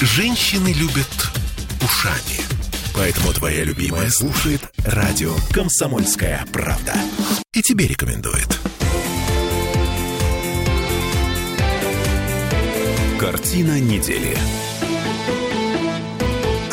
Женщины любят ушами. Поэтому твоя любимая слушает радио «Комсомольская правда». И тебе рекомендует. Картина недели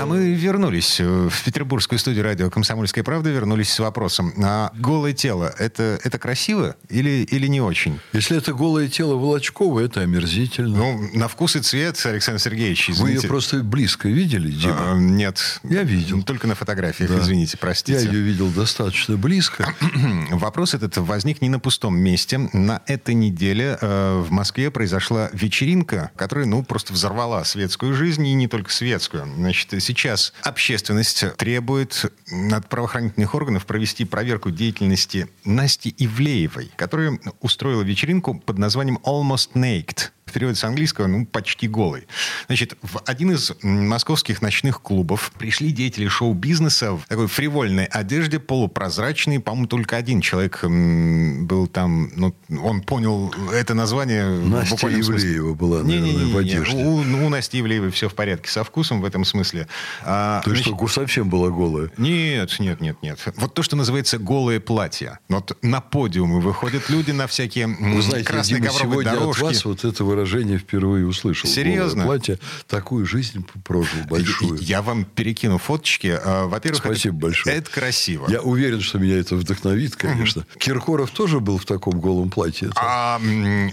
мы вернулись в петербургскую студию радио «Комсомольская правда», вернулись с вопросом. А голое тело это, – это красиво или, или не очень? Если это голое тело Волочкова, это омерзительно. Ну, на вкус и цвет, Александр Сергеевич, извините. Вы ее просто близко видели, Дима? А, нет. Я видел. Только на фотографиях, да. извините, простите. Я ее видел достаточно близко. Вопрос этот возник не на пустом месте. На этой неделе э, в Москве произошла вечеринка, которая, ну, просто взорвала светскую жизнь, и не только светскую. Значит, сейчас общественность требует от правоохранительных органов провести проверку деятельности Насти Ивлеевой, которая устроила вечеринку под названием «Almost Naked» в переводе с английского, ну, почти голый. Значит, в один из московских ночных клубов пришли деятели шоу-бизнеса в такой фривольной одежде, полупрозрачной. По-моему, только один человек был там, ну, он понял это название. Настя Ивлеева была, наверное, не, не, не, в одежде. У, у Насти Ивлеевой все в порядке со вкусом в этом смысле. А, то есть, значит, что, совсем была голая? Нет, нет, нет, нет. Вот то, что называется голое платье. Вот на подиумы выходят люди на всякие Вы знаете, красные Дима, ковровые дорожки. от вас вот этого выражение впервые услышал. Серьезно? Голое платье. Такую жизнь прожил большую. Я вам перекину фоточки. А, во-первых, Спасибо это, большое. Это красиво. Я уверен, что меня это вдохновит, конечно. Угу. Киркоров тоже был в таком голом платье? А,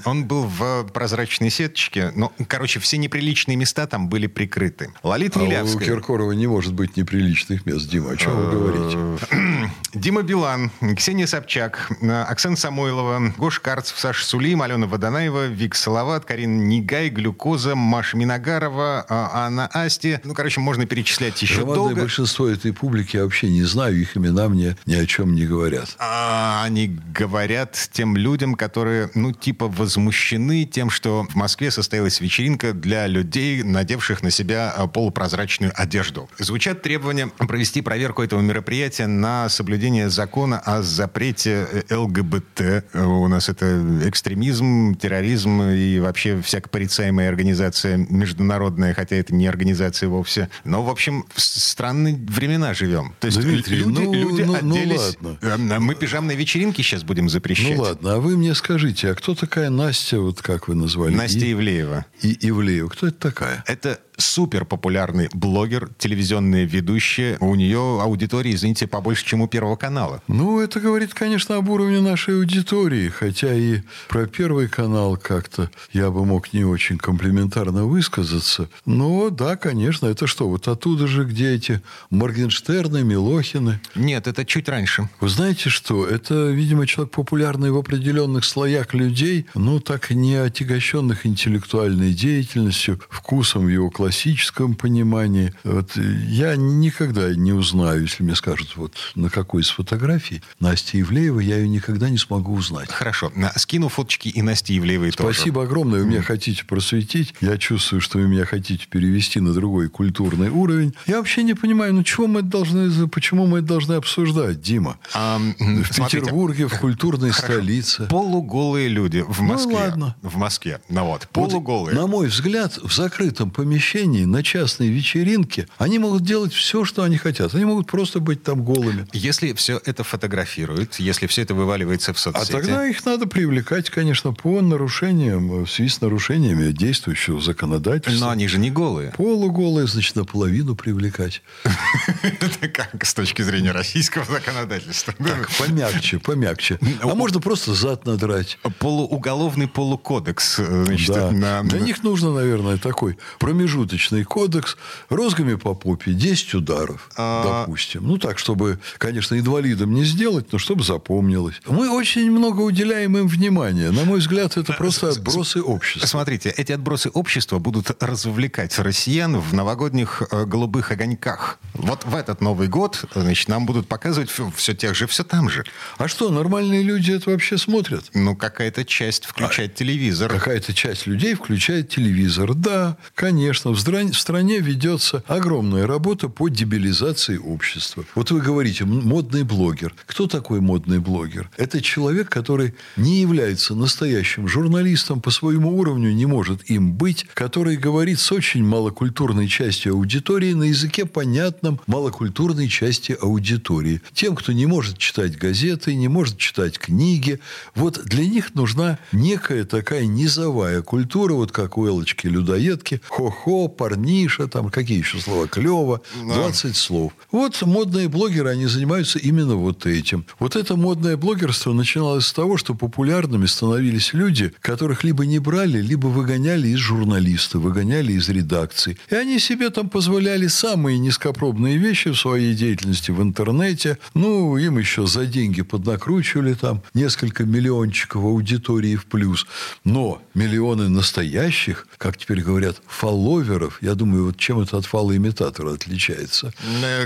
он был в прозрачной сеточке. Но, короче, все неприличные места там были прикрыты. Лолита а Милявская. у Киркорова не может быть неприличных мест. Дима, о чем вы говорите? Дима Билан, Ксения Собчак, Оксана Самойлова, Гош Карцев, Саша Сулим, Алена Водонаева, Вик Салават, Карина Нигай, Глюкоза, Маша Миногарова, а, Анна Асти. Ну, короче, можно перечислять еще Громадное долго. большинство этой публики я вообще не знаю, их имена мне ни о чем не говорят. А, они говорят тем людям, которые, ну, типа возмущены тем, что в Москве состоялась вечеринка для людей, надевших на себя а, полупрозрачную одежду. Звучат требования провести проверку этого мероприятия на соблюдение закона о запрете э, ЛГБТ. У нас это экстремизм, терроризм и вообще вообще всяко порицаемая организация международная, хотя это не организация вовсе. Но, в общем, в странные времена живем. То есть Дмитрий, люди, ну, люди ну, ну оделись... Ну, ладно. Мы пижамные вечеринки сейчас будем запрещать. Ну ладно, а вы мне скажите, а кто такая Настя, вот как вы назвали? Настя Ивлеева. И Ивлеева. Кто это такая? Это супер популярный блогер, телевизионная ведущая. У нее аудитория, извините, побольше, чем у Первого канала. Ну, это говорит, конечно, об уровне нашей аудитории. Хотя и про Первый канал как-то я бы мог не очень комплиментарно высказаться. Но да, конечно, это что, вот оттуда же, где эти Моргенштерны, Милохины? Нет, это чуть раньше. Вы знаете что? Это, видимо, человек популярный в определенных слоях людей, ну, так не отягощенных интеллектуальной деятельностью, вкусом его классическом понимании. Вот я никогда не узнаю, если мне скажут, вот на какой из фотографий Настя Ивлеева, я ее никогда не смогу узнать. Хорошо. Скину фоточки и Насти Ивлеевой Спасибо тоже. Спасибо огромное. Вы меня хотите просветить. Я чувствую, что вы меня хотите перевести на другой культурный уровень. Я вообще не понимаю, ну чего мы это должны, почему мы это должны обсуждать, Дима? А, в смотрите, Петербурге, в культурной хорошо. столице. Полуголые люди в Москве. Ну ладно. В Москве. Ну вот, полуголые. Вот, на мой взгляд, в закрытом помещении помещении, на частной вечеринке, они могут делать все, что они хотят. Они могут просто быть там голыми. Если все это фотографируют, если все это вываливается в соцсети... А тогда их надо привлекать, конечно, по нарушениям, в связи с нарушениями действующего законодательства. Но они же не голые. Полуголые, значит, наполовину привлекать. Это как с точки зрения российского законодательства? Так, помягче, помягче. А можно просто зад надрать. Полууголовный полукодекс. На... Для них нужно, наверное, такой промежуток промежуточный кодекс розгами по попе 10 ударов, а... допустим. Ну, так, чтобы, конечно, инвалидам не сделать, но чтобы запомнилось. Мы очень много уделяем им внимания. На мой взгляд, это просто отбросы общества. Смотрите, эти отбросы общества будут развлекать россиян в новогодних э, голубых огоньках. Вот в этот Новый год, значит, нам будут показывать все, все тех же, все там же. А что, нормальные люди это вообще смотрят? Ну, какая-то часть включает а, телевизор. Какая-то часть людей включает телевизор. Да, конечно, в стране ведется огромная работа по дебилизации общества. Вот вы говорите, модный блогер. Кто такой модный блогер? Это человек, который не является настоящим журналистом по своему уровню, не может им быть, который говорит с очень малокультурной частью аудитории на языке понятном малокультурной части аудитории. Тем, кто не может читать газеты, не может читать книги, вот для них нужна некая такая низовая культура, вот как у Элочки людоедки, хо-хо, парниша, там какие еще слова, клево, 20 да. слов. Вот модные блогеры, они занимаются именно вот этим. Вот это модное блогерство начиналось с того, что популярными становились люди, которых либо не брали, либо выгоняли из журналиста, выгоняли из редакции. И они себе там позволяли самые низкопробные вещи в своей деятельности в интернете. Ну, им еще за деньги поднакручивали там несколько миллиончиков аудитории в плюс. Но миллионы настоящих, как теперь говорят, фолловеров, я думаю, вот чем это от фалоимитатора отличается?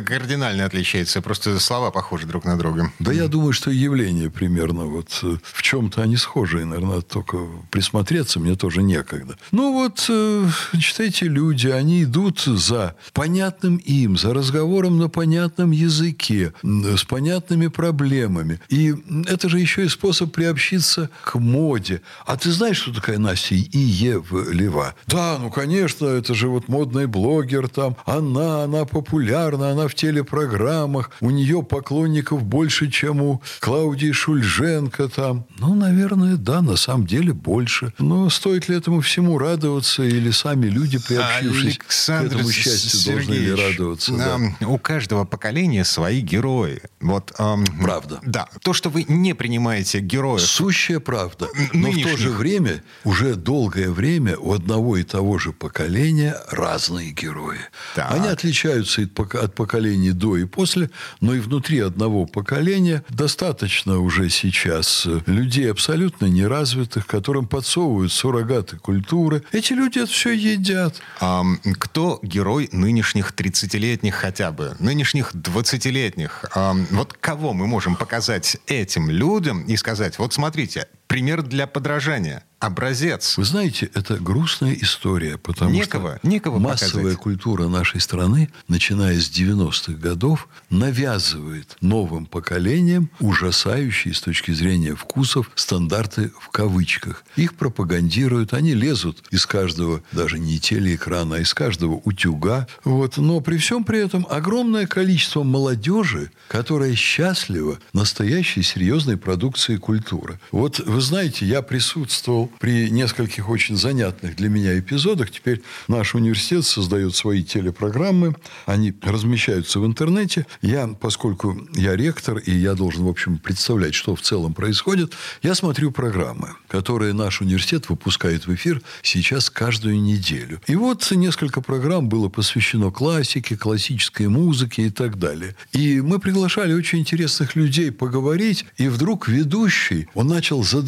Кардинально отличается. Просто слова похожи друг на друга. Да я думаю, что явление примерно вот э, в чем-то они схожие. Наверное, только присмотреться мне тоже некогда. Ну вот, э, значит, эти люди, они идут за понятным им, за разговором на понятном языке, с понятными проблемами. И это же еще и способ приобщиться к моде. А ты знаешь, что такая Настя Иевлева? Да, ну, конечно, это же вот модный блогер там. Она, она популярна, она в телепрограммах. У нее поклонников больше, чем у Клаудии Шульженко там. Ну, наверное, да, на самом деле больше. Но стоит ли этому всему радоваться или сами люди, приобщившись Александр к этому счастью, Сергеевич, должны ли радоваться? Да. У каждого поколения свои герои. Вот, эм, правда. Да. То, что вы не принимаете героев... Сущая правда. Но нынешних... в то же время, уже долгое время у одного и того же поколения разные герои. Так. Они отличаются от поколений до и после, но и внутри одного поколения достаточно уже сейчас людей абсолютно неразвитых, которым подсовывают суррогаты культуры. Эти люди это все едят. А, кто герой нынешних 30-летних хотя бы, нынешних 20-летних? А, вот кого мы можем показать этим людям и сказать, вот смотрите, пример для подражания образец. Вы знаете, это грустная история, потому некого, что некого массовая показать. культура нашей страны, начиная с 90-х годов, навязывает новым поколениям ужасающие с точки зрения вкусов стандарты в кавычках. Их пропагандируют, они лезут из каждого, даже не телеэкрана, а из каждого утюга. Вот. Но при всем при этом огромное количество молодежи, которая счастлива настоящей серьезной продукции культуры. Вот вы знаете, я присутствовал при нескольких очень занятных для меня эпизодах. Теперь наш университет создает свои телепрограммы. Они размещаются в интернете. Я, поскольку я ректор, и я должен, в общем, представлять, что в целом происходит, я смотрю программы, которые наш университет выпускает в эфир сейчас каждую неделю. И вот несколько программ было посвящено классике, классической музыке и так далее. И мы приглашали очень интересных людей поговорить, и вдруг ведущий, он начал задавать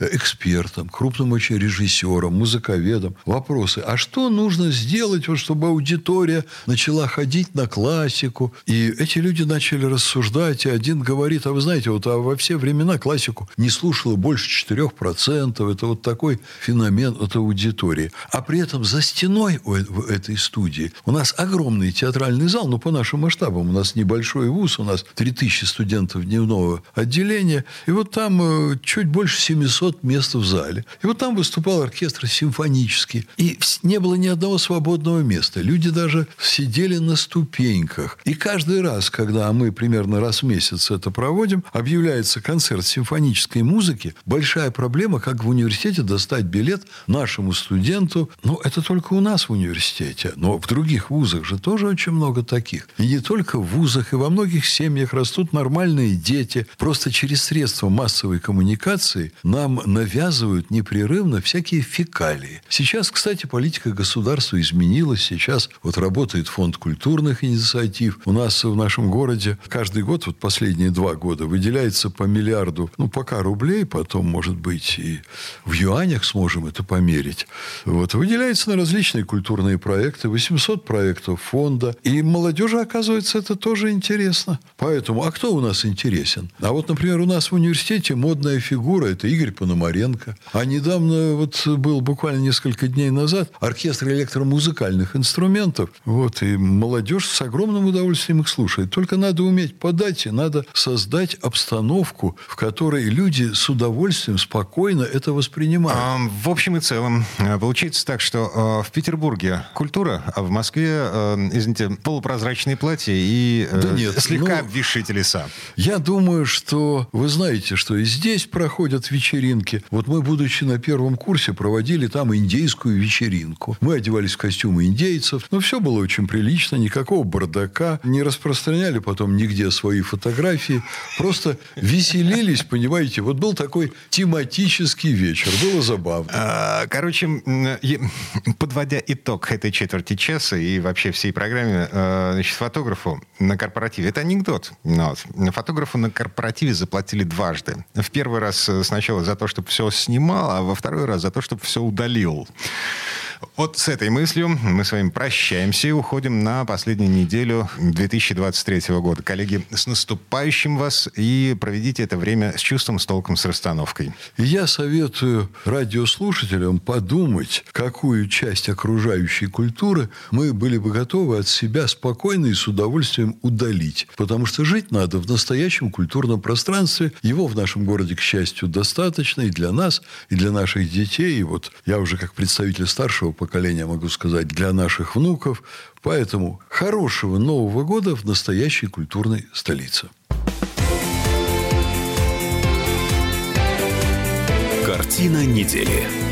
экспертам, там, крупным очень режиссерам, музыковедам вопросы. А что нужно сделать, вот, чтобы аудитория начала ходить на классику? И эти люди начали рассуждать, и один говорит, а вы знаете, вот а во все времена классику не слушало больше 4%. Это вот такой феномен от аудитории. А при этом за стеной в этой студии у нас огромный театральный зал, ну, по нашим масштабам. У нас небольшой вуз, у нас 3000 студентов дневного отделения. И вот там э, чуть больше 700 мест в зале. И вот там выступал оркестр симфонический. И не было ни одного свободного места. Люди даже сидели на ступеньках. И каждый раз, когда мы примерно раз в месяц это проводим, объявляется концерт симфонической музыки, большая проблема, как в университете достать билет нашему студенту. Ну, это только у нас в университете. Но в других вузах же тоже очень много таких. И не только в вузах, и во многих семьях растут нормальные дети. Просто через средства массовой коммуникации нам навязывают непрерывно всякие фекалии. Сейчас, кстати, политика государства изменилась. Сейчас вот работает фонд культурных инициатив. У нас в нашем городе каждый год, вот последние два года, выделяется по миллиарду, ну, пока рублей, потом, может быть, и в юанях сможем это померить. Вот, выделяется на различные культурные проекты, 800 проектов фонда. И молодежи, оказывается, это тоже интересно. Поэтому, а кто у нас интересен? А вот, например, у нас в университете модная фигура фигура – это Игорь Пономаренко. А недавно, вот был буквально несколько дней назад, оркестр электромузыкальных инструментов. Вот, и молодежь с огромным удовольствием их слушает. Только надо уметь подать, и надо создать обстановку, в которой люди с удовольствием, спокойно это воспринимают. А, в общем и целом, э, получается так, что э, в Петербурге культура, а в Москве, э, извините, полупрозрачные платья и да нет, слегка ну, обвисшие телеса. Я думаю, что вы знаете, что и здесь проходят вечеринки. Вот мы, будучи на первом курсе, проводили там индейскую вечеринку. Мы одевались в костюмы индейцев, но все было очень прилично, никакого бардака, не распространяли потом нигде свои фотографии, просто веселились, понимаете. Вот был такой тематический вечер, было забавно. А, короче, подводя итог этой четверти часа и вообще всей программе, э, значит, фотографу на корпоративе, это анекдот, но фотографу на корпоративе заплатили дважды. В первый раз э, сначала за то, чтобы все снимал, а во второй раз за то, чтобы все удалил. Вот с этой мыслью мы с вами прощаемся и уходим на последнюю неделю 2023 года. Коллеги, с наступающим вас и проведите это время с чувством, с толком, с расстановкой. Я советую радиослушателям подумать, какую часть окружающей культуры мы были бы готовы от себя спокойно и с удовольствием удалить. Потому что жить надо в настоящем культурном пространстве. Его в нашем городе, к счастью, достаточно и для нас, и для наших детей. И вот я уже как представитель старшего старшего поколения, могу сказать, для наших внуков. Поэтому хорошего Нового года в настоящей культурной столице. Картина недели.